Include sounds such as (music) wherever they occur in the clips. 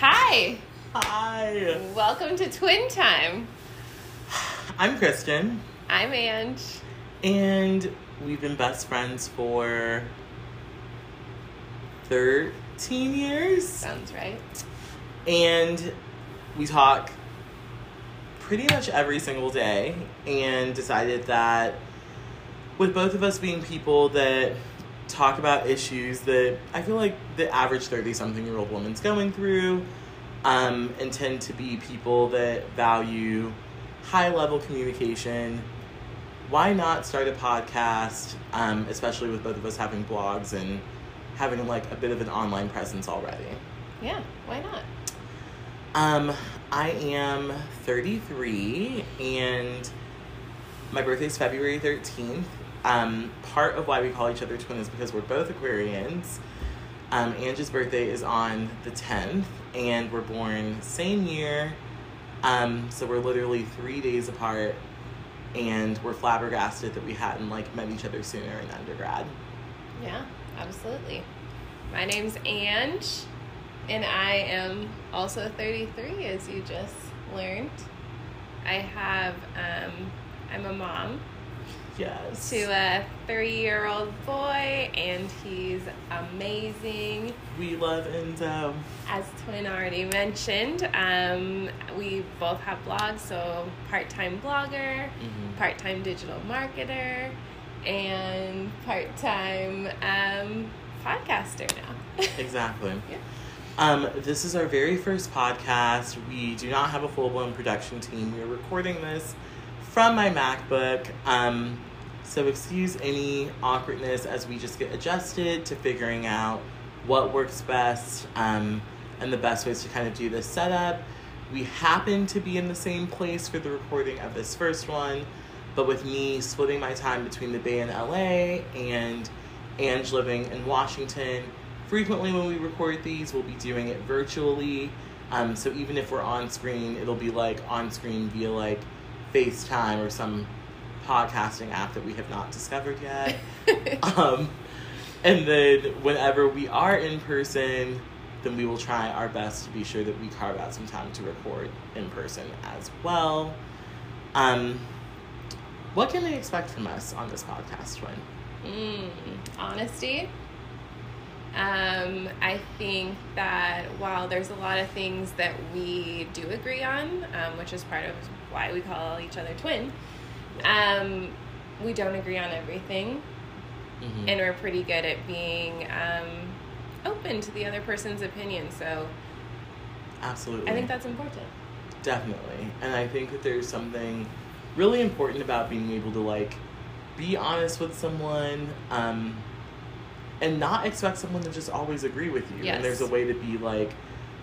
Hi, Hi. welcome to Twin Time. I'm Kristen, I'm Ange. and we've been best friends for 13 years. Sounds right. And we talk pretty much every single day, and decided that with both of us being people that talk about issues that I feel like the average 30 something year old woman's going through, um, and tend to be people that value high level communication. Why not start a podcast, um, especially with both of us having blogs and having like a bit of an online presence already? Yeah, why not? Um, I am 33 and my birthday is February 13th. Um, part of why we call each other twin is because we're both Aquarians. Um, Angie's birthday is on the 10th and we're born same year. Um, so we're literally three days apart and we're flabbergasted that we hadn't like met each other sooner in undergrad. Yeah, absolutely. My name's Ange, and I am also 33, as you just learned. I have, um, I'm a mom Yes. to a three year old boy, and he's amazing. We love Enzo. As Twin already mentioned, um, we both have blogs, so part time blogger, Mhm. part time digital marketer, and part time um, podcaster now. (laughs) Exactly. Yeah. Um, this is our very first podcast. We do not have a full blown production team. We are recording this from my MacBook. Um, so excuse any awkwardness as we just get adjusted to figuring out what works best um, and the best ways to kind of do this setup. We happen to be in the same place for the recording of this first one, but with me splitting my time between the Bay and LA and Ange living in Washington, frequently when we record these, we'll be doing it virtually. Um, so even if we're on screen, it'll be like on screen via like FaceTime or some podcasting app that we have not discovered yet. (laughs) um, and then whenever we are in person, then we will try our best to be sure that we carve out some time to record in person as well. Um, what can they expect from us on this podcast, Twin? Mm, honesty. Um, I think that while there's a lot of things that we do agree on, um, which is part of why we call each other twin, um, we don't agree on everything, Mhm. and we're pretty good at being um, open to the other person's opinion. So Absolutely. I think that's important. Definitely. And I think that there's something really important about being able to like be honest with someone um and not expect someone to just always agree with you. Yes. And there's a way to be like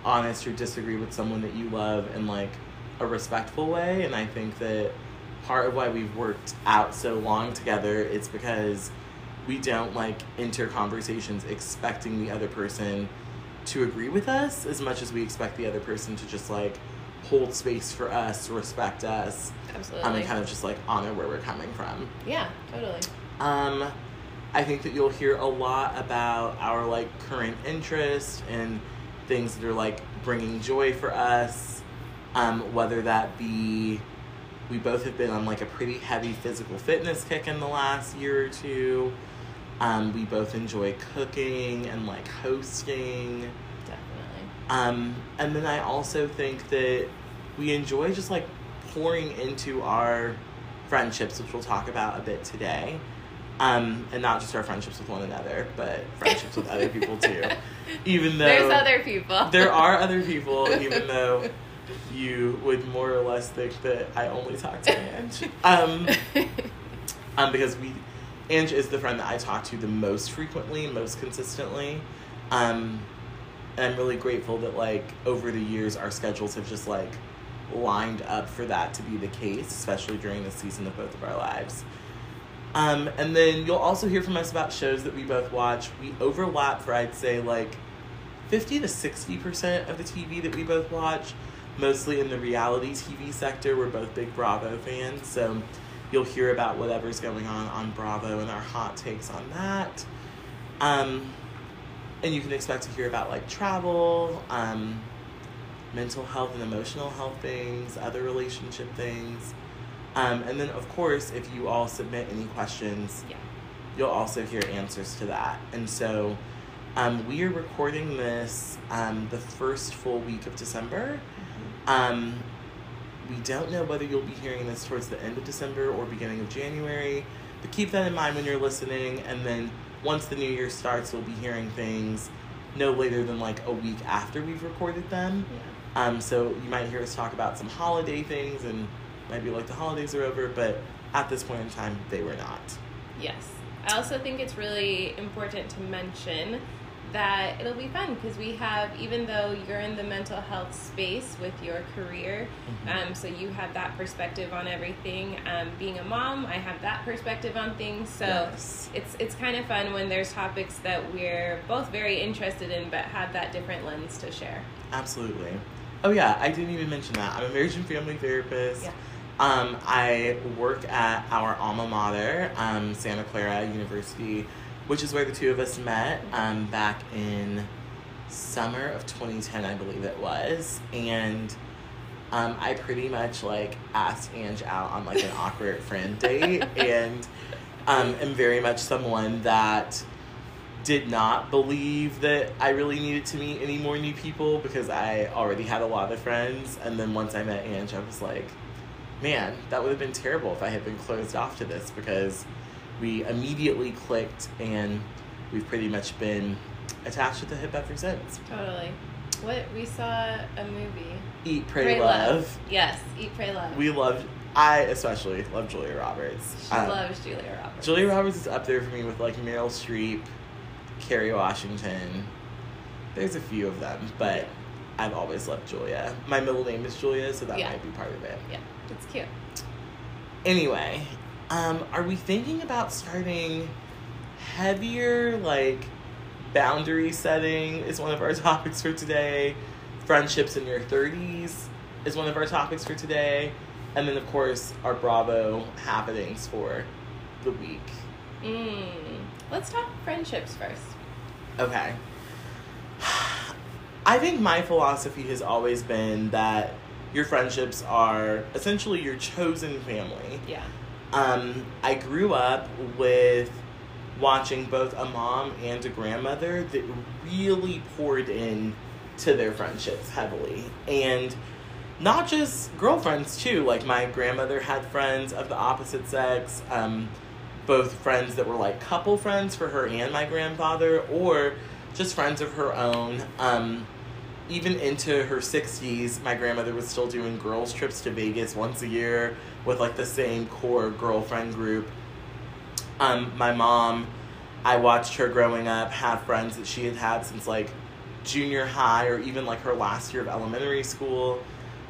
honest or disagree with someone that you love and like a respectful way and I think that part of why we've worked out so long together is because we don't like enter conversations expecting the other person to agree with us as much as we expect the other person to just like hold space for us, respect us, Absolutely. um, and kind of just like honor where we're coming from. yeah, totally. Um, I think that you'll hear a lot about our like current interest and things that are like bringing joy for us. Um, whether that be we both have been on like a pretty heavy physical fitness kick in the last year or two. Um, we both enjoy cooking and like hosting. Definitely. Um, and then I also think that we enjoy just like pouring into our friendships, which we'll talk about a bit today. Um, and not just our friendships with one another, but friendships with other people too. (laughs) Even though There's other people. there are other people, even though you would more or less think that I only talk to Ange. (laughs) Um, (laughs) um, because we, Ange is the friend that I talk to the most frequently, most consistently. Um, and I'm really grateful that like over the years our schedules have just like lined up for that to be the case, especially during the season of both of our lives. Um, and then you'll also hear from us about shows that we both watch. We overlap for I'd say like fifty to sixty percent of the TV that we both watch, mostly in the reality TV sector. We're both big Bravo fans, so you'll hear about whatever's going on on Bravo and our hot takes on that. Um, and you can expect to hear about like travel, um, mental health and emotional health things, other relationship things. Um, and then, of course, if you all submit any questions, Yeah. you'll also hear answers to that. And so, um, we are recording this um, the first full week of December. Um, we don't know whether you'll be hearing this towards the end of December or beginning of January, but keep that in mind when you're listening. And then once the new year starts, we'll be hearing things no later than like a week after we've recorded them. Yeah. Um, so you might hear us talk about some holiday things and might be like the holidays are over, but at this point in time, they were not. Yes. I also think it's really important to mention that it'll be fun because we have, even though you're in the mental health space with your career, Mhm. um, so you have that perspective on everything. Um, being a mom, I have that perspective on things. So Yes. it's it's kind of fun when there's topics that we're both very interested in, but have that different lens to share. Absolutely. Oh yeah, I didn't even mention that. I'm a marriage and family therapist. Yeah. Um, I work at our alma mater, um, Santa Clara University, which is where the two of us met um, back in summer of 2010, I believe it was. And um, I pretty much like asked Ange out on like an (laughs) awkward friend date, and um, am very much someone that did not believe that I really needed to meet any more new people because I already had a lot of friends. And then once I met Ange, I was like, man, that would have been terrible if I had been closed off to this because we immediately clicked and we've pretty much been attached at the hip ever since. Totally. What we saw a movie. Eat, pray, love. Yes, eat, pray, love. We loved, I especially love Julia Roberts. she Um, loves Julia Roberts. Julia Roberts is up there for me with like Meryl Streep, Kerry Washington. There's a few of them, but I've always loved Julia. My middle name is Julia, so that Yeah. might be part of it. Yeah, it's cute. Anyway, um, are we thinking about starting heavier, like boundary setting is one of our (laughs) topics for today. Friendships in your 30s is one of our topics for today. And then, of course, our Bravo happenings for the week. Mm. Let's talk friendships first. Okay. (sighs) I think my philosophy has always been that your friendships are essentially your chosen family. Yeah. Um, I grew up with watching both a mom and a grandmother that really poured in to their friendships heavily. And not just girlfriends, too. Like, my grandmother had friends of the opposite sex, um, both friends that were like couple friends for her and my grandfather, or just friends of her own. Um, even into her 60s, my grandmother was still doing girls' trips to Vegas once a year with like the same core girlfriend group. Um, my mom, I watched her growing up have friends that she had had since like junior high or even like her last year of elementary school.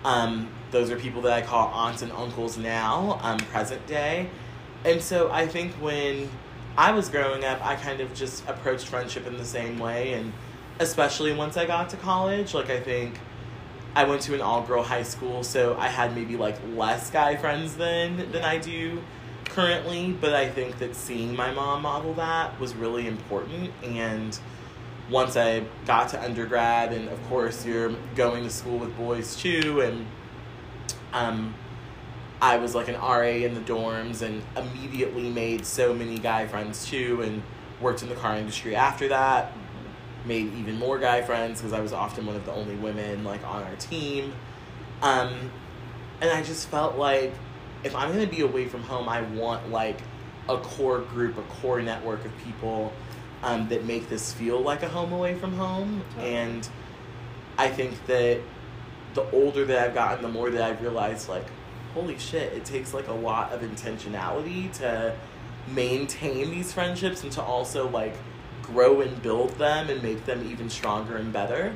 Um, those are people that I call aunts and uncles now, um, present day. And so I think when I was growing up, I kind of just approached friendship in the same way. And especially once I got to college, like I think I went to an all girl high school, so I had maybe like less guy friends then than I do currently. But I think that seeing my mom model that was really important. And once I got to undergrad, and of course, you're going to school with boys too, and um, I was like an RA in the dorms and immediately made so many guy friends too, and worked in the car industry after that. Made even more guy friends because I was often one of the only women like on our team. Um, and I just felt like if I'm gonna be away from home, I want like a core group, a core network of people um, that make this feel like a home away from home. And I think that the older that I've gotten, the more that I've realized like, holy shit, it takes like a lot of intentionality to maintain these friendships and to also like grow and build them and make them even stronger and better.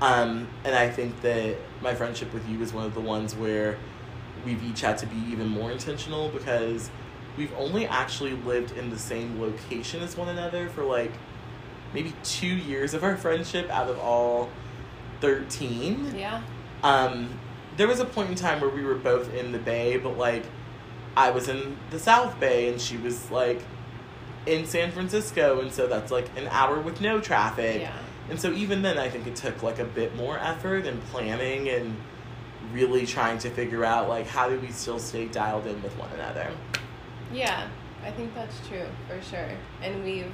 Um, and I think that my friendship with you is one of the ones where we've each had to be even more intentional because we've only actually lived in the same location as one another for like maybe two years of our friendship out of all 13. Yeah. Um, there was a point in time where we were both in the Bay, but like I was in the South Bay and she was like in San Francisco, and so that's like an hour with no traffic. Yeah. And so even then, I think it took like a bit more effort and planning and really trying to figure out like how do we still stay dialed in with one another. Yeah, I think that's true for sure. And we've,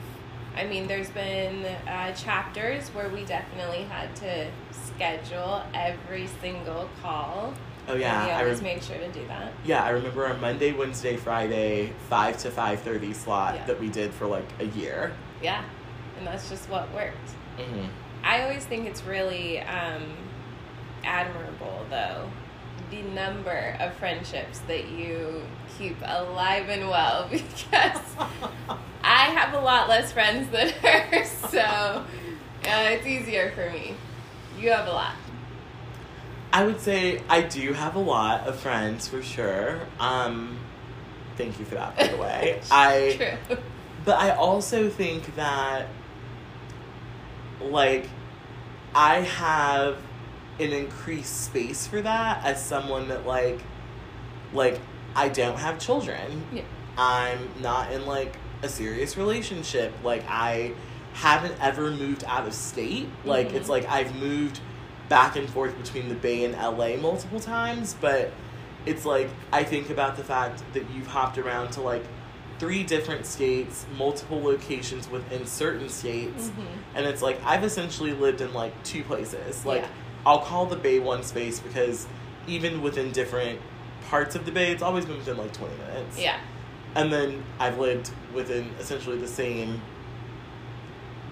I mean, there's been uh, chapters where we definitely had to schedule every single call. Oh yeah, we I always rem- make sure to do that. yeah, I remember our Monday, Wednesday, Friday, five to five thirty slot Yeah. that we did for like a year. Yeah, and that's just what worked. hmm I always think it's really um, admirable, though, the number of friendships that you keep alive and well (laughs) because I have a lot less friends than her, (laughs) so uh, it's easier for me. You have a lot. I would say I do have a lot of friends for sure. Um, thank you for that, by the way. (laughs) I True. But I also think that, like, I have an increased space for that as someone that, like, like, I don't have children. Yeah. I'm not in, like, a serious relationship. Like, I haven't ever moved out of state. Like, Mhm. it's like I've moved back and forth between the Bay and LA multiple times, but it's like I think about the fact that you've hopped around to like three different states, multiple locations within certain states, Mhm. and it's like I've essentially lived in like two places. Like Yeah. I'll call the Bay one space because even within different parts of the Bay, it's always been within like twenty minutes. Yeah. And then I've lived within essentially the same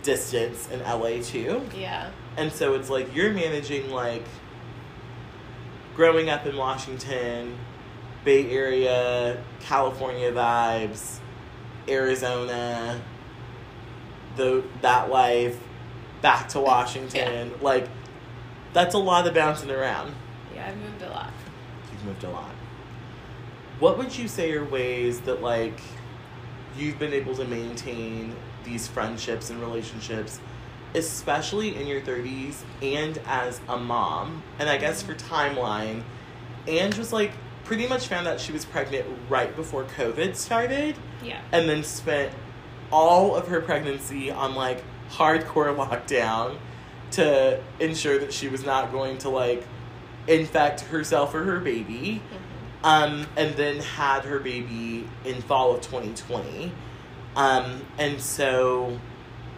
distance in LA too. Yeah. And so it's like you're managing like growing up in Washington, Bay Area, California vibes, Arizona, the that life, back to (laughs) Washington. Like that's a lot of bouncing around. Yeah, I've moved a lot. You've moved a lot. What would you say are ways that like you've been able to maintain these friendships and relationships, especially in your thirties and as a mom? And I guess for timeline, Ange was like pretty much found out she was pregnant right before COVID started Yeah. and then spent all of her pregnancy on like hardcore lockdown to ensure that she was not going to like infect herself or her baby Mhm. um, and then had her baby in fall of 2020 um, and so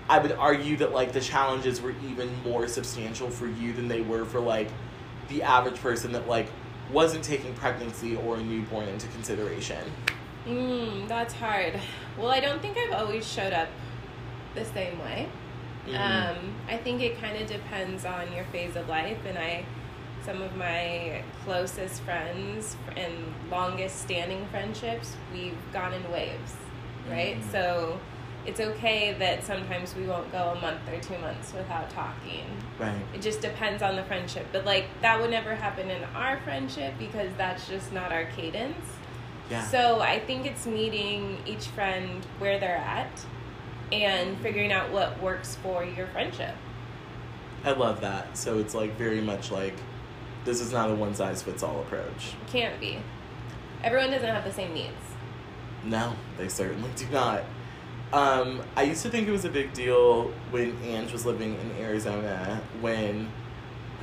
i would argue that like the challenges were even more substantial for you than they were for like the average person that like wasn't taking pregnancy or a newborn into consideration Mm, that's hard. Well, I don't think I've always showed up the same way. Mhm. Um, I think it kind of depends on your phase of life, and I, some of my closest friends and longest standing friendships, we've gone in waves, right? Mhm. So it's okay that sometimes we won't go a month or two months without talking. right It just depends on the friendship, but like that would never happen in our friendship because that's just not our cadence. yeah So I think it's meeting each friend where they're at and figuring out what works for your friendship. I love that. So it's like very much like this is not a one size fits all approach. Can't be. Everyone doesn't have the same needs. No, they certainly do not. Um, I used to think it was a big deal when Ange was living in Arizona when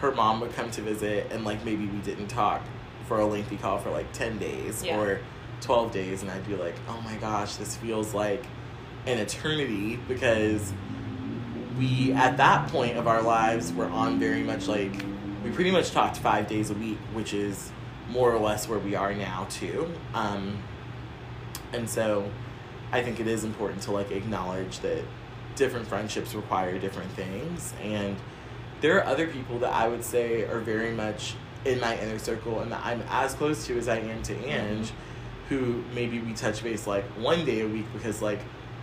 her mom would come to visit and like maybe we didn't talk for a lengthy call for like 10 days Yeah. or 12 days and I'd be like, "Oh my gosh, this feels like an eternity because we at that point of our lives were on very much like we pretty much talked five days a week, which is more or less where we are now too. Um, and so I think it is important to like acknowledge that different friendships require different things and there are other people that I would say are very much in my inner circle and that I'm as close to as I am to Ange who maybe we touch base like one day a week because like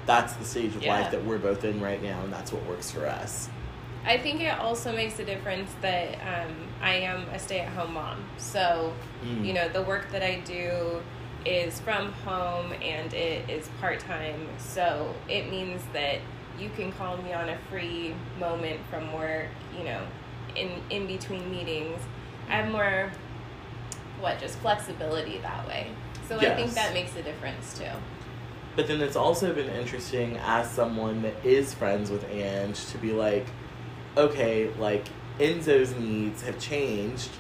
that's the stage of Yeah. life that we're both in right now and that's what works for us. I think it also makes a difference that um, I am a stay at home mom. So, Mm. you know, the work that I do is from home and it is part time. So it means that you can call me on a free moment from work, you know, in, in between meetings. I have more, what, just flexibility that way. So I think that makes a difference too. But then it's also been interesting as someone that is friends with Ange to be like, okay, like Enzo's needs have changed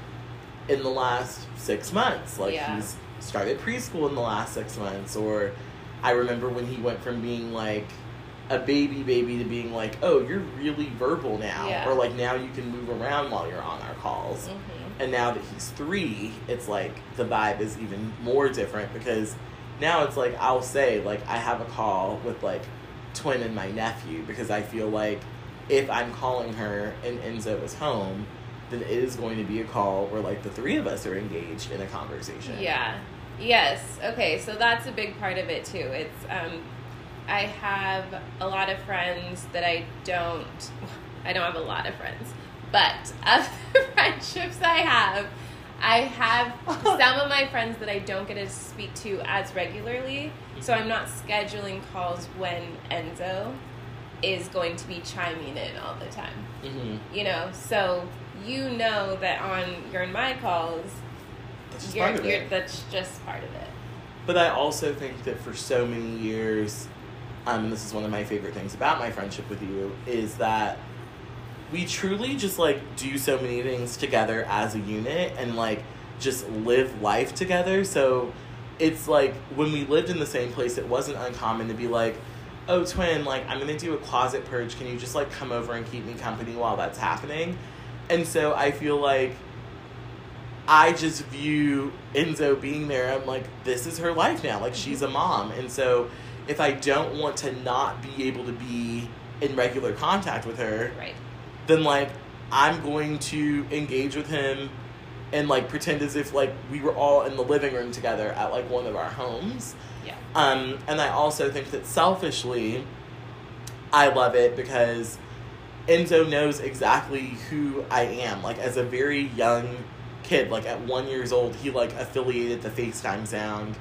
in the last six months. Like Yeah. he's started preschool in the last six months, or I remember when he went from being like a baby baby to being like, oh, you're really verbal now, Yeah. or like now you can move around while you're on our calls. Mm-hmm. And now that he's three, it's like the vibe is even more different because now it's like I'll say like I have a call with like twin and my nephew because I feel like if I'm calling her and Enzo is home, then it is going to be a call where like the three of us are engaged in a conversation. Yeah. Yes. Okay. So that's a big part of it too. It's um, I have a lot of friends that I don't. (laughs) I don't have a lot of friends, but (laughs) of the friendships I have, I have (laughs) some of my friends that I don't get to speak to as regularly. So I'm not scheduling calls when Enzo is going to be chiming in all the time hmm you know so you know that on your and my calls That's just you're, part of you're, it. that's just part of it But I also think that for so many years, um, and this is one of my favorite things about my friendship with you, is that we truly just like do so many things together as a unit and like just live life together. So it's like when we lived in the same place, it wasn't uncommon to be like, oh, twin, like I'm gonna do a closet purge. Can you just like come over and keep me company while that's happening? And so I feel like I just view Enzo being there. I'm like, this is her life now. Like she's a mom, and so if I don't want to not be able to be in regular contact with her, right then like I'm going to engage with him and like pretend as if like we were all in the living room together at like one of our homes. yeah Um, and I also think that selfishly, I love it because Enzo knows exactly who I am. Like as a very young kid, like at one years old, he like affiliated the FaceTime sound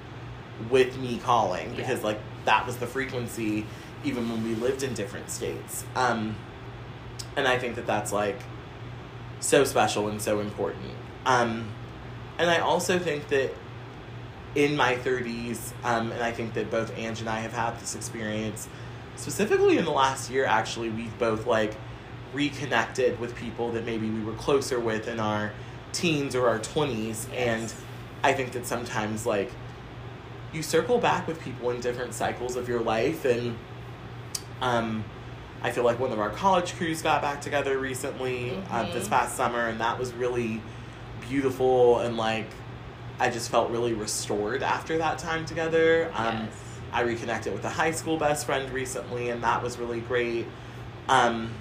with me calling Yeah. because like that was the frequency even when we lived in different states. Um, and I think that that's like so special and so important. Um, and I also think that in my 30s, um, and I think that both Ange and I have had this experience, specifically in the last year, actually, we've both like reconnected with people that maybe we were closer with in our teens or our 20s. And I think that sometimes, like, you circle back with people in different cycles of your life. And um, I feel like one of our college crews got back together recently uh, Mhm. this past summer, and that was really beautiful. And, like, I just felt really restored after that time together. Um, yes I reconnected with a high school best friend recently, and that was really great. Um,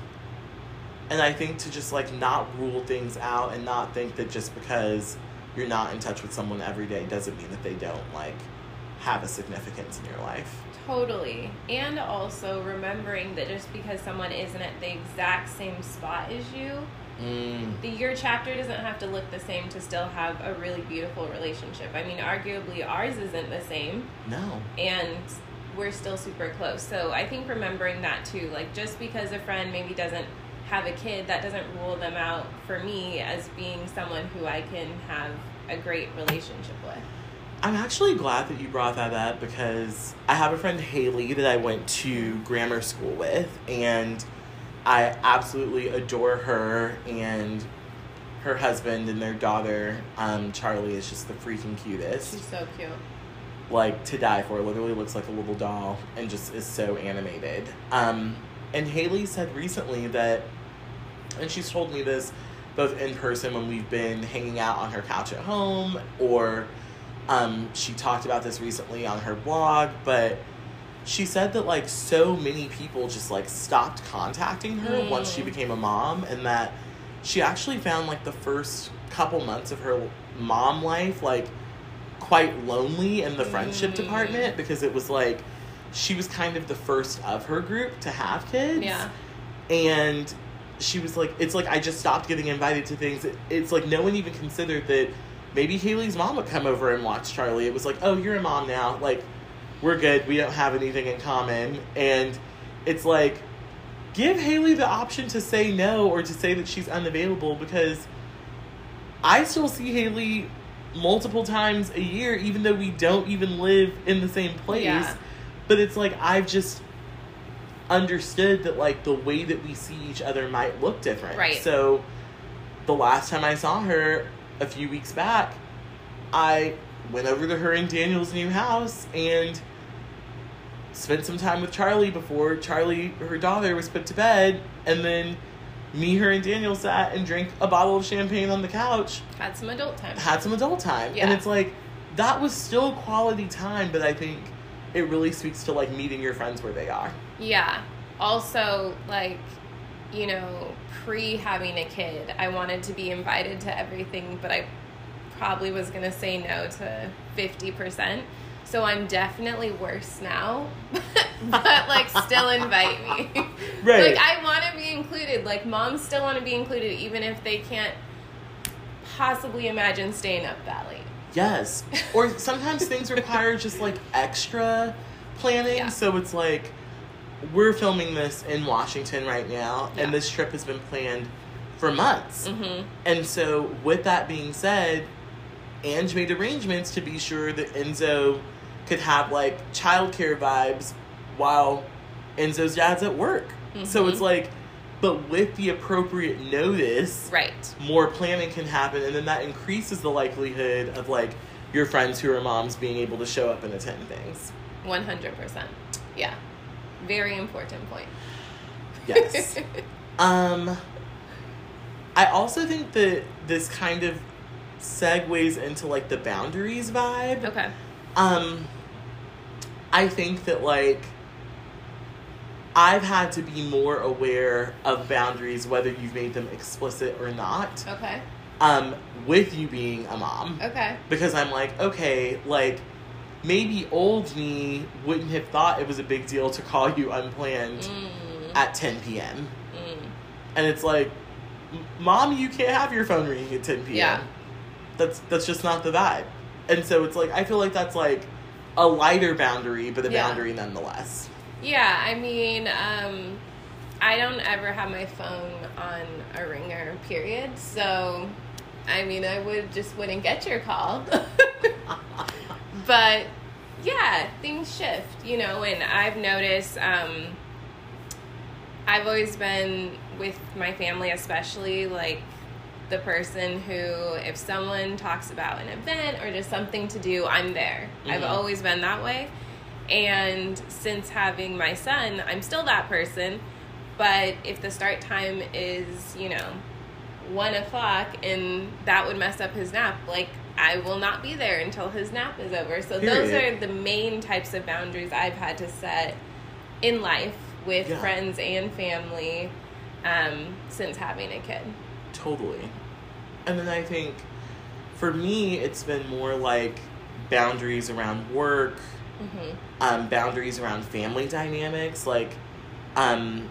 and I think to just like not rule things out and not think that just because you're not in touch with someone every day doesn't mean that they don't like have a significance in your life. totally and also remembering that just because someone isn't at the exact same spot as you Mm. the your chapter doesn't have to look the same to still have a really beautiful relationship i mean arguably ours isn't the same No. and we're still super close. So I think remembering that too, like just because a friend maybe doesn't have a kid, that doesn't rule them out for me as being someone who I can have a great relationship with. I'm actually glad that you brought that up because I have a friend Haley that I went to grammar school with, and I absolutely adore her and her husband and their daughter. Um, Charlie is just the freaking cutest. She's so cute. like to die for. Literally looks like a little doll and just is so animated. Um, and Haley said recently that, and she's told me this both in person when we've been hanging out on her couch at home, or um, she talked about this recently on her blog, but she said that like so many people just like stopped contacting her Mm. once she became a mom, and that she actually found like the first couple months of her mom life like quite lonely in the friendship Mm. department because it was like she was kind of the first of her group to have kids Yeah. and she was like it's like i just stopped getting invited to things. It- it's like no one even considered that maybe haley's mom would come over and watch charlie. It was like oh you're a mom now. Like we're good. We don't have anything in common. And it's like give haley the option to say no or to say that she's unavailable because i still see haley multiple times a year even though we don't even live in the same place. Yeah. but it's like i've just understood that like the way that we see each other might look different. Right. So the last time I saw her a few weeks back, I went over to her and Daniel's new house and spent some time with Charlie before Charlie, her daughter, was put to bed, and then me, her, and Daniel sat and drank a bottle of champagne on the couch, Had some adult time. had some adult time, Yeah. and it's like that was still quality time, but I think it really speaks to like meeting your friends where they are. Yeah. Also, like, you know, pre having a kid, I wanted to be invited to everything, but I probably was going to say no to 50%. So I'm definitely worse now, (laughs) but like still invite me. (laughs) Right. Like I want to be included. Like moms still want to be included even if they can't possibly imagine staying up that late. Yes. Or sometimes things (laughs) require just like extra planning. Yeah. So it's like we're filming this in Washington right now, Yeah. and this trip has been planned for months. Mhm. And so, with that being said, Ange made arrangements to be sure that Enzo could have like childcare vibes while Enzo's dad's at work. So Mhm. it's like, but with the appropriate notice, Right. more planning can happen, and then that increases the likelihood of like your friends who are moms being able to show up and attend things. 100%. Yeah. Very important point. Yes. (laughs) um, I also think that this kind of segues into like the boundaries vibe. okay. Um, I think that like I've had to be more aware of boundaries, whether you've made them explicit or not. Okay. Um, with you being a mom. Okay. because I'm like, okay, like maybe old me wouldn't have thought it was a big deal to call you unplanned Mm, at 10 p.m. mm. And it's like, mom, you can't have your phone ringing at 10 p.m. Yeah. That's that's just not the vibe. And so it's like I feel like that's like a lighter boundary, but a Yeah. boundary nonetheless. Yeah, I mean, um, I don't ever have my phone on a ringer, period. So, I mean, I would just wouldn't get your call. (laughs) (laughs) but yeah, things shift, you know, and I've noticed, um, I've always been with my family, especially like the person who, if someone talks about an event or just something to do, I'm there. I've Mhm. always been that way. And since having my son, I'm still that person. But if the start time is, you know, one o'clock and that would mess up his nap, like I will not be there until his nap is over. So those are the main types of boundaries I've had to set in life with Yeah. friends and family um, since having a kid. Totally. And then I think for me, it's been more like boundaries around work, hmm um, boundaries around family dynamics. Like, um,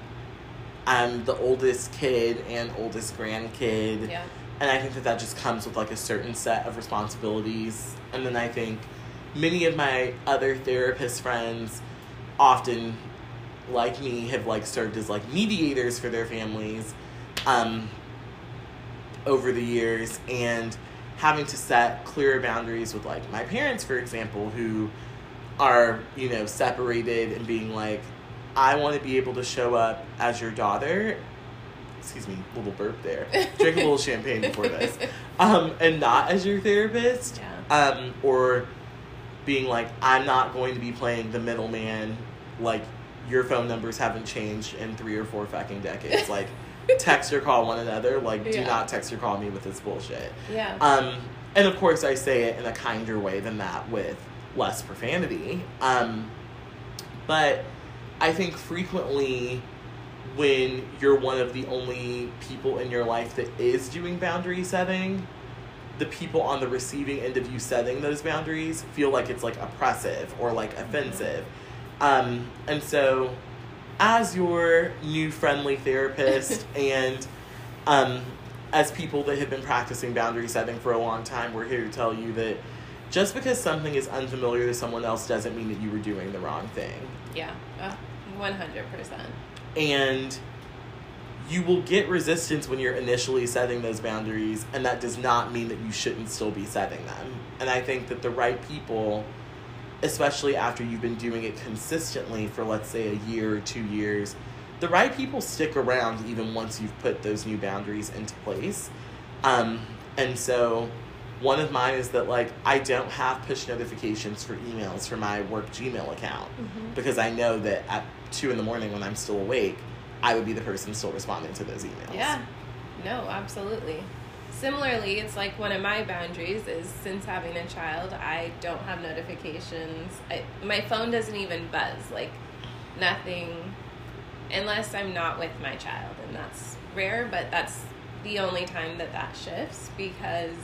I'm the oldest kid and oldest grandkid. Yeah. And I think that that just comes with like a certain set of responsibilities. And then I think many of my other therapist friends often, like me, have like served as like mediators for their families um, over the years. And having to set clearer boundaries with like my parents, for example, who are, you know, separated and being like, I want to be able to show up as your daughter. Excuse me, little burp there. Drink a little champagne before this. (laughs) Um, and not as your therapist. Yeah. Um, or being like, I'm not going to be playing the middleman. Like, your phone numbers haven't changed in three or four fucking decades. (laughs) Like, text or call one another. Like, do Yeah. not text or call me with this bullshit. Yeah. Um, and of course, I say it in a kinder way than that with less profanity. Um, but I think frequently when you're one of the only people in your life that is doing boundary setting, the people on the receiving end of you setting those boundaries feel like it's like oppressive or like offensive. Um, and so, as your new friendly therapist (laughs) and um, as people that have been practicing boundary setting for a long time, we're here to tell you that just because something is unfamiliar to someone else doesn't mean that you were doing the wrong thing. yeah. Uh, 100%. And you will get resistance when you're initially setting those boundaries, and that does not mean that you shouldn't still be setting them. And I think that the right people especially after you've been doing it consistently for let's say a year or two years, the right people stick around even once you've put those new boundaries into place. Um, and so one of mine is that like I don't have push notifications for emails for my work Gmail account Mhm. because I know that at two in the morning when I'm still awake, I would be the person still responding to those emails. Yeah. No, absolutely. Similarly, it's like one of my boundaries is since having a child, I don't have notifications. I, my phone doesn't even buzz, like nothing, unless I'm not with my child, and that's rare. But that's the only time that that shifts because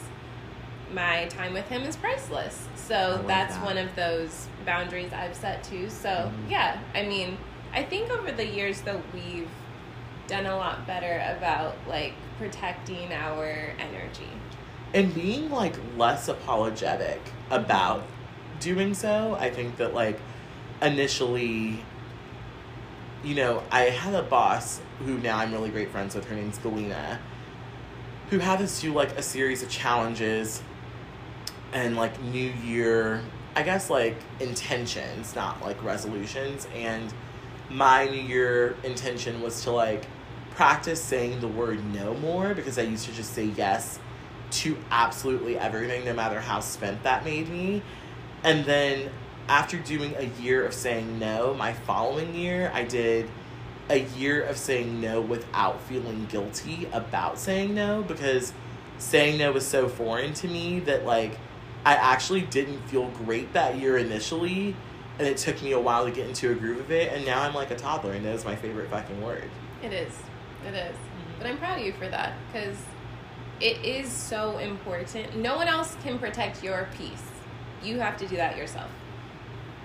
my time with him is priceless. So like that's that. one of those boundaries I've set too. So Mhm. yeah, I mean, I think over the years though we've done a lot better about like protecting our energy. and being like less apologetic about doing so i think that like initially you know i had a boss who now i'm really great friends with her name's galena who had us do like a series of challenges and like new year i guess like intentions not like resolutions and my new year intention was to like practice saying the word no more because i used to just say yes to absolutely everything no matter how spent that made me. And then after doing a year of saying no my following year i did a year of saying no without feeling guilty about saying no because saying no was so foreign to me that like I actually didn't feel great that year initially and it took me a while to get into a groove of it and now I'm like a toddler and that's my favorite fucking word. It is. It is. But I'm proud of you for that because it is so important. No one else can protect your peace. You have to do that yourself.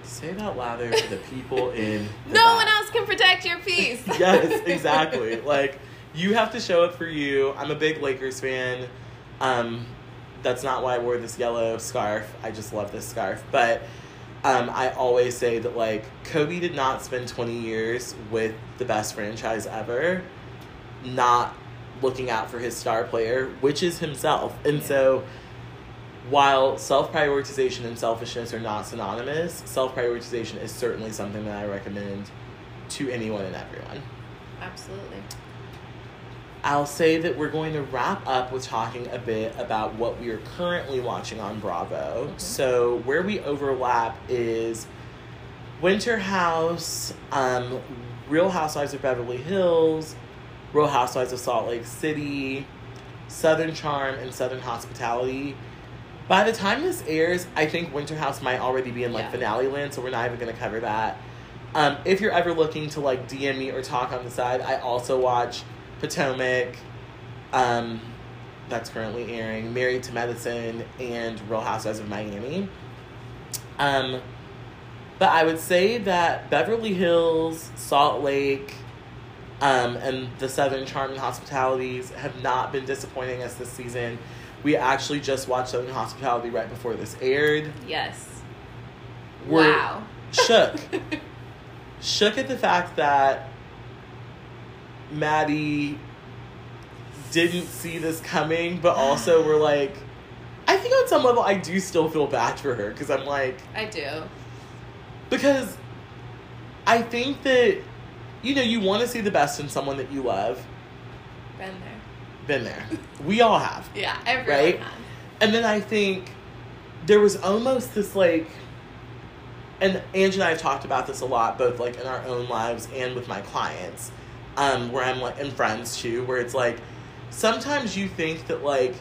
Say that louder for the (laughs) people in the No back. one else can protect your peace. (laughs) yes, exactly. (laughs) like you have to show up for you. I'm a big Lakers fan. Um, that's not why I wore this yellow scarf. I just love this scarf. But um, I always say that like Kobe did not spend 20 years with the best franchise ever, not looking out for his star player, which is himself. And Yeah. so while self prioritization and selfishness are not synonymous, self prioritization is certainly something that I recommend to anyone and everyone. Absolutely. I'll say that we're going to wrap up with talking a bit about what we are currently watching on Bravo. Mhm. So, where we overlap is Winter House, um, Real Housewives of Beverly Hills, Real Housewives of Salt Lake City, Southern Charm, and Southern Hospitality. By the time this airs, I think Winter House might already be in like Yeah. finale land, so we're not even going to cover that. Um, if you're ever looking to like DM me or talk on the side, I also watch Potomac. Um, that's currently airing. Married to Medicine and Real Housewives of Miami. Um, but I would say that Beverly Hills, Salt Lake, um, and the Southern Charm and Hospitalities have not been disappointing us this season. We actually just watched Southern Hospitality right before this aired. Yes. We're wow. shook. (laughs) shook at the fact that Maddie didn't see this coming, but also we're (sighs) like, I think on some level I do still feel bad for her because I'm like, I do. because I think that, you know, you want to see the best in someone that you love. Been there. Been there. (laughs) We all have. Yeah, everyone Right? has. And then I think there was almost this like, and Angie and I have talked about this a lot, both like in our own lives and with my clients, um, where I'm like, and friends too, where it's like, sometimes you think that like,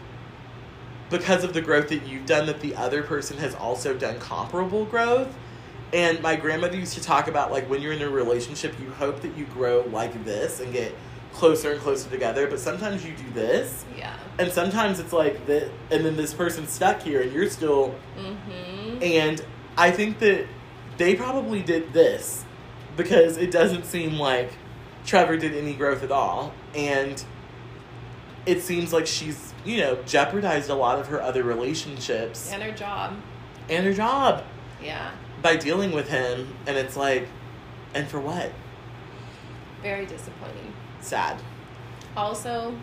because of the growth that you've done, that the other person has also done comparable growth. And my grandmother used to talk about like when you're in a relationship, you hope that you grow like this and get closer and closer together, but sometimes you do this Yeah. and sometimes it's like that and then this person's stuck here and you're still Mm-hmm. and i think that they probably did this because it doesn't seem like trevor did any growth at all and it seems like she's you know jeopardized a lot of her other relationships And her job. and her job Yeah. by dealing with him and it's like and for what Very disappointing. sad Also,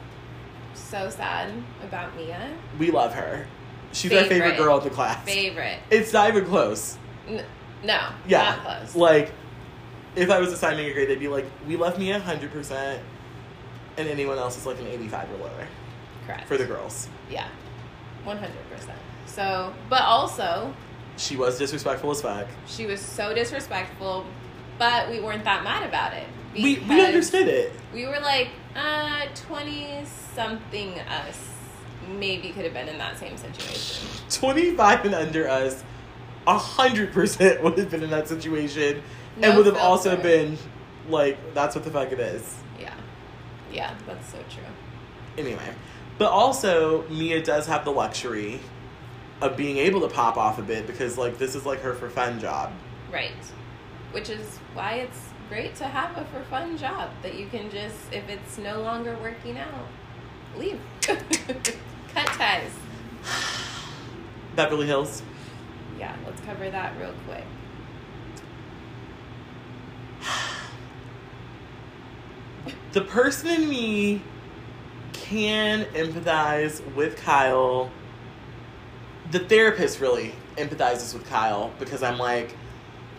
so sad about Mia. we love her she's our favorite Favorite. girl in the class Favorite. it's not even close N- no, Yeah. not close. Like, if I was assigning a grade, they'd be like, we left me a 100%, and anyone else is like an 85 or lower Correct. for the girls. yeah, one hundred percent. So, but also She was disrespectful as fuck. she was so disrespectful, but we weren't that mad about it. We, we understood it. We were like, uh, twenty something us maybe could have been in that same situation. 25 and under us, 100% would have been in that situation, and No would have also been like, that's what the fuck it is. Yeah, yeah, that's so true. Anyway, but also Mia does have the luxury of being able to pop off a bit because like this is like her for fun job. Right. Which is why it's great to have a for fun job that you can just, if it's no longer working out, leave. (laughs) Cut ties. Beverly Hills. Yeah, let's cover that real quick. The person in me can empathize with Kyle. The therapist really empathizes with Kyle because I'm like,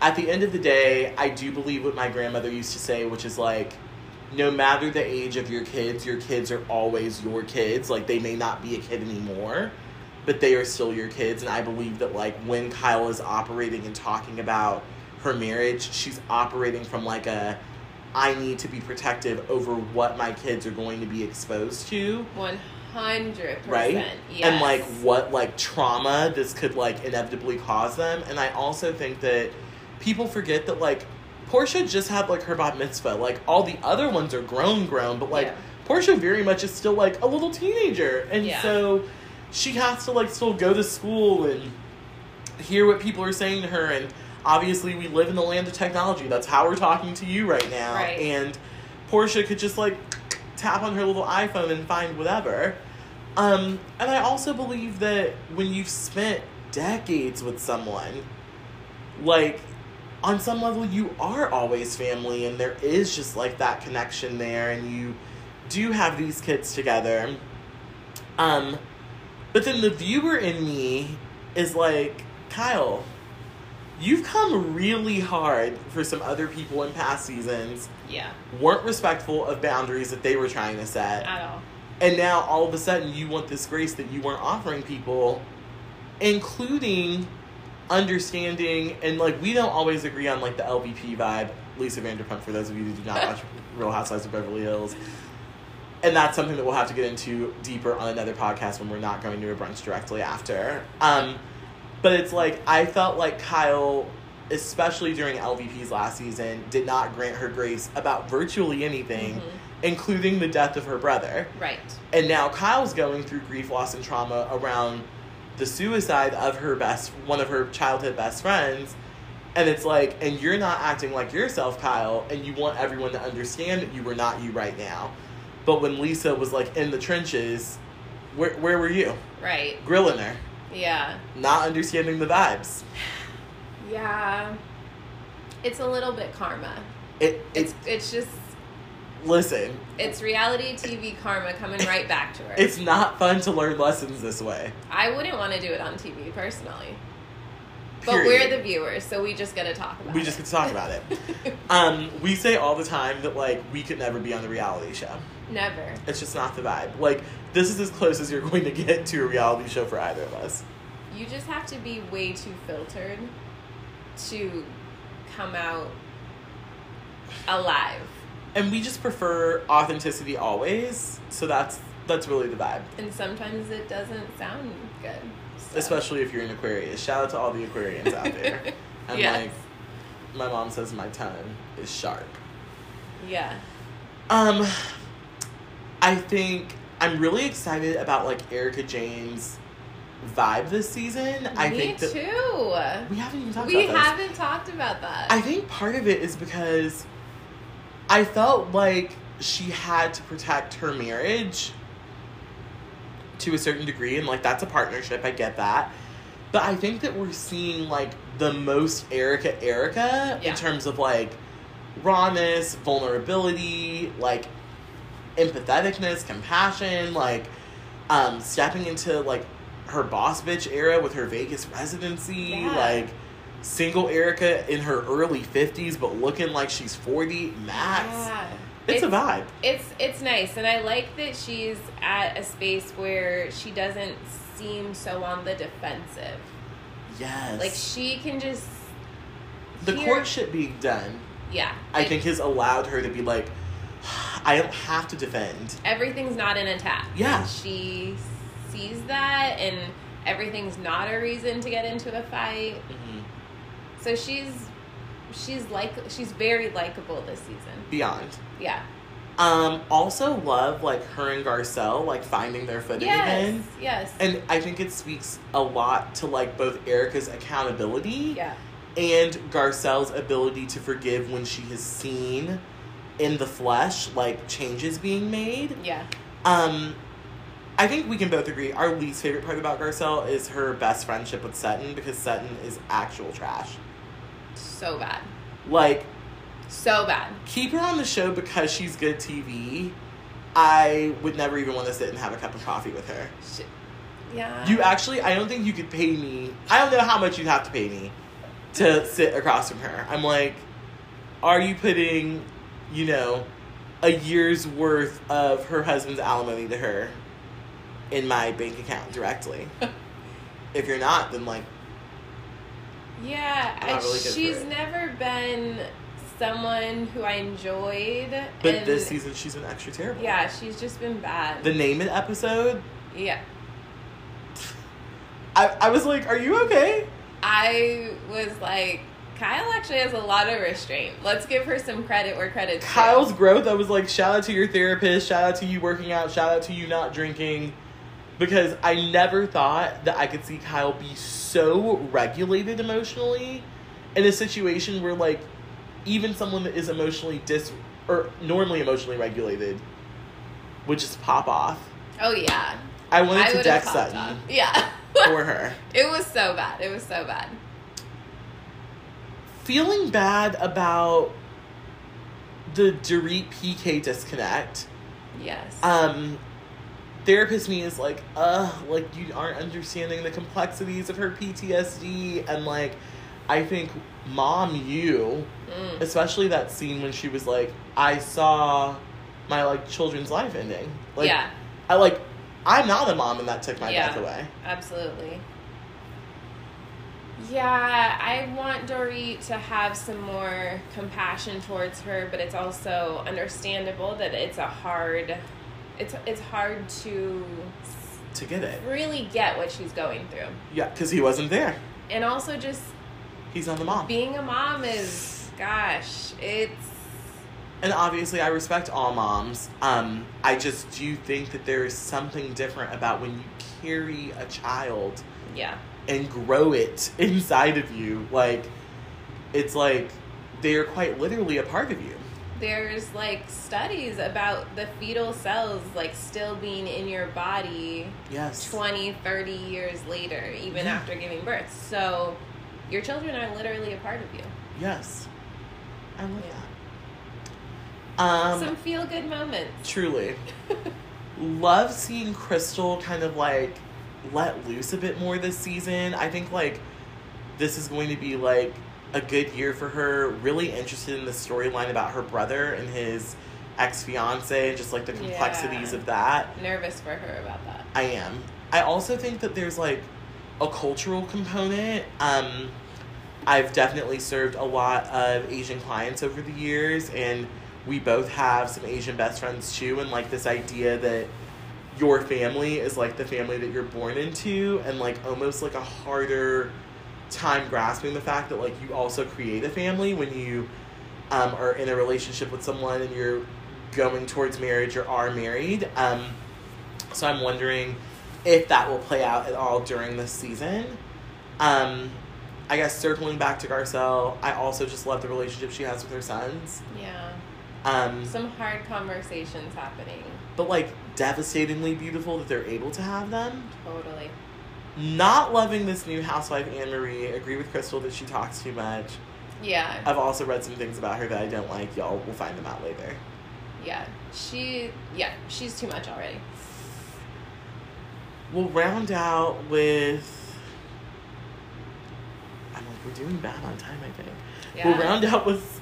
at the end of the day, I do believe what my grandmother used to say, which is like, no matter the age of your kids, your kids are always your kids. Like, they may not be a kid anymore, but they are still your kids. And I believe that, like, when Kyle is operating and talking about her marriage, she's operating from like a, I need to be protective over what my kids are going to be exposed to One hundred percent. right Yes. and like what like trauma this could like inevitably cause them and i also think that people forget that like portia just had like her bat mitzvah like all the other ones are grown grown but like Yeah. portia very much is still like a little teenager and Yeah. so she has to like still go to school and hear what people are saying to her and obviously we live in the land of technology. That's how we're talking to you right now. Right. and portia could just like tap on her little iphone and find whatever. Um, and i also believe that when you've spent decades with someone like on some level you are always family and there is just like that connection there and you do have these kids together. Um but then the viewer in me is like kyle you've come really hard for some other people in past seasons. Yeah, weren't respectful of boundaries that they were trying to set. At all. and now all of a sudden you want this grace that you weren't offering people including understanding and like we don't always agree on like the lvp vibe. Lisa vanderpump for those of you who do not watch (laughs) real housewives of beverly hills. And that's something that we'll have to get into deeper on another podcast when we're not going to a brunch directly after. Um but it's like i felt like kyle especially during lvp's last season did not grant her grace about virtually anything Mhm. including the death of her brother Right. and now Kyle's going through grief, loss, and trauma around the suicide of her best, one of her childhood best friends. And it's like, and you're not acting like yourself, Kyle, and you want everyone to understand that you were not you right now. But when Lisa was like in the trenches, where, where were you? Right. Grilling her, Yeah. not understanding the vibes. Yeah. It's a little bit karma. It, It's it's, it's just listen, it's reality TV karma coming right back to her. it's not fun to learn lessons this way. I wouldn't want to do it on TV personally. But we're the viewers, so we just gotta talk about We it. We just get to talk about it. (laughs) Um, we say all the time that like we could never be on the reality show. Never. It's just not the vibe. Like this is as close as you're going to get to a reality show for either of us. You just have to be way too filtered to come out alive. And we just prefer authenticity always. So that's that's really the vibe. And sometimes it doesn't sound good. so. Especially if you're an Aquarius. Shout out to all the Aquarians out there. (laughs) And Yes. like my mom says my tongue is sharp. Yeah. Um I think I'm really excited about like Erika Jayne's vibe this season. I Me think that too. we haven't even talked We about this. haven't talked about that. I think part of it is because I felt like she had to protect her marriage to a certain degree, and like that's a partnership, I get that. But I think that we're seeing like the most Erika Erica Yeah. in terms of like rawness, vulnerability, like empatheticness, compassion, like um stepping into like her boss bitch era with her Vegas residency, Yeah. like single Erika in her early 50s but looking like she's 40 max. Yeah. It's, a vibe. It's it's nice, and I like that she's at a space where she doesn't seem so on the defensive. Yes. Like she can just the hear- courtship being done, yeah. I like, think has allowed her to be like, I don't have to defend. everything's not an attack. Yeah. And she sees that, and everything's not a reason to get into a fight. Mhm. So she's she's like she's very likable this season. Beyond. Yeah. Um, also love like her and Garcelle like finding their footing Yes. again. Yes. And I think it speaks a lot to like both Erika's accountability yeah. and Garcelle's ability to forgive when she has seen in the flesh like changes being made. Yeah. Um I think we can both agree our least favorite part about Garcelle is her best friendship with Sutton because Sutton is actual trash. So bad. Like So bad. keep her on the show because she's good TV. I would never even want to sit and have a cup of coffee with her. She, yeah. You actually, I don't think you could pay me. I don't know how much you'd have to pay me to sit across from her. I'm like, are you putting, you know, a year's worth of her husband's alimony to her in my bank account directly? (laughs) if you're not, then like, Yeah, I'm not really good for she's it. never been someone who I enjoyed. but and this season she's been extra terrible. Yeah, she's just been bad. The name it episode, yeah. I, I was like, are you okay? I was like, Kyle actually has a lot of restraint. Let's give her some credit where credit's due. Kyle's growth, I was like, shout out to your therapist, shout out to you working out, shout out to you not drinking. Because I never thought that I could see Kyle be so regulated emotionally in a situation where, like, even someone that is emotionally dis or normally emotionally regulated would just pop off. Oh yeah. I wanted I to deck Sutton off. Yeah. for her. (laughs) it was so bad. It was so bad. Feeling bad about the Dorit PK disconnect. Yes. um therapist me is like uh like you aren't understanding the complexities of her ptsd and like i think mom you Mm. especially that scene when she was like i saw my like children's life ending like yeah. i like i'm not a mom and that took my Yeah. breath away Absolutely. Yeah, I want Dorit to have some more compassion towards her, but it's also understandable that it's a hard it's it's hard to to get it really get what she's going through. yeah because he wasn't there And also just he's not the mom being a mom is gosh, it's and obviously i respect all moms um i just do think that there is something different about when you carry a child yeah. And grow it (laughs) inside of you. Like, it's like they are quite literally a part of you. There's like studies about the fetal cells like still being in your body Yes. 20, 30 years later, even Yeah. after giving birth. So your children are literally a part of you. Yes. I love Yeah. that. Um, Some feel good moments. truly. (laughs) Love seeing Crystal kind of like let loose a bit more this season. I think like this is going to be like a good year for her. Really interested in the storyline about her brother and his ex fiance and just like the complexities Yeah. of that. Nervous for her about that. I am. I also think that there's like a cultural component. Um, I've definitely served a lot of Asian clients over the years, and we both have some Asian best friends too. And like this idea that your family is like the family that you're born into, and like almost like a harder time grasping the fact that like you also create a family when you um, are in a relationship with someone and you're going towards marriage or are married. Um, so I'm wondering if that will play out at all during this season. Um, I guess circling back to Garcelle, I also just love the relationship she has with her sons. Yeah. Um, Some hard conversations happening. But like devastatingly beautiful that they're able to have them. Totally. Not loving this new housewife Annemarie. Agree with Crystal that she talks too much. Yeah. I've also read some things about her that I don't like. Y'all will find them out later. Yeah. She yeah, she's too much already. We'll round out with. I'm like we're doing bad on time. I think Yeah. we'll round out with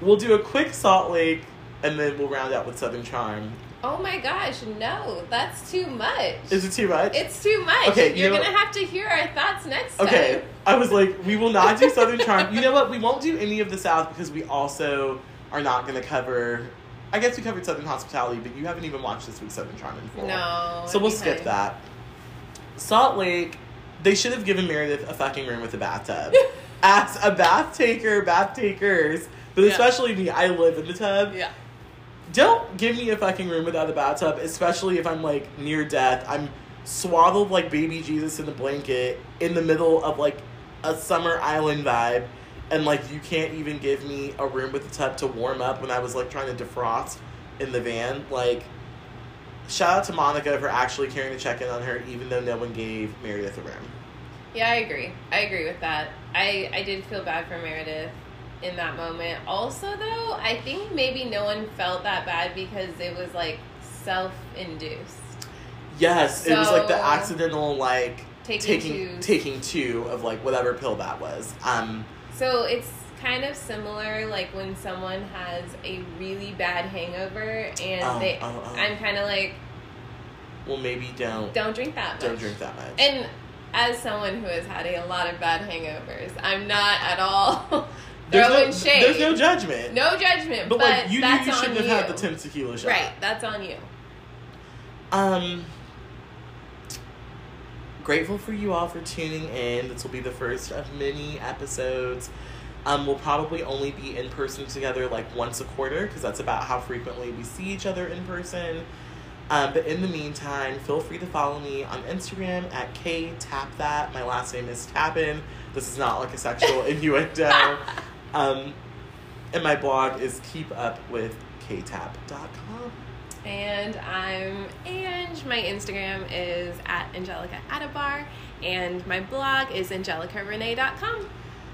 we'll do a quick Salt Lake, and then we'll round out with Southern Charm. Oh my gosh, no, that's too much. Is it too much? It's too much. Okay, you You're know gonna what- have to hear our thoughts next Okay, time. I was like, we will not do Southern Charm. You know what? We won't do any of the South because we also are not going to cover. I guess we covered Southern Hospitality, but you haven't even watched this week's Southern Charm in full. No. So we'll skip fine. that. Salt Lake, they should have given Meredith a fucking room with a bathtub. (laughs) As a bath taker, bath takers, but Yeah. especially me, I live in the tub. Yeah. Don't give me a fucking room without a bathtub, especially if I'm like near death. I'm swaddled like baby Jesus in a blanket in the middle of like a summer island vibe, and like you can't even give me a room with a tub to warm up when I was like trying to defrost in the van. Like, shout out to Monica for actually caring to check in on her, even though no one gave Meredith a room. Yeah, I agree. I agree with that. I I did feel bad for Meredith in that moment. Also, though, I think maybe no one felt that bad because it was like self-induced. Yes, it was like the accidental like Taking taking twos. taking two of like whatever pill that was. Um. So it's kind of similar, like when someone has a really bad hangover and Oh, they, oh, oh. I'm kind of like, Well, maybe don't don't drink that. much. don't drink that much. And as someone who has had a lot of bad hangovers, I'm not at all (laughs) throwing no, shade. There's no judgment. No judgment, but, but, like you knew that's you shouldn't you. have had the ten tequila shot. Right, that's on you. Um. Grateful for you all for tuning in. This will be the first of many episodes. Um, we'll probably only be in person together like once a quarter because that's about how frequently we see each other in person. Um, but in the meantime, feel free to follow me on Instagram at k tap that. My last name is Tapin. This is not like a sexual (laughs) innuendo. Um, and my blog is keepupwithktap.com. And I'm Ange. My Instagram is at Angelica Adabar, and my blog is angelicarenee.com.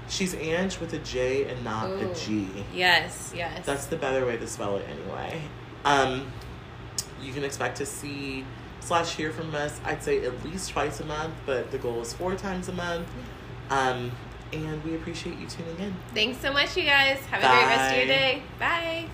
She's Ange with a J and not a Ooh. G. Yes, yes. That's the better way to spell it anyway. Um, you can expect to see slash hear from us, I'd say at least twice a month, but the goal is four times a month. Um, and we appreciate you tuning in. Thanks so much, you guys. Have a great rest of your day. Bye.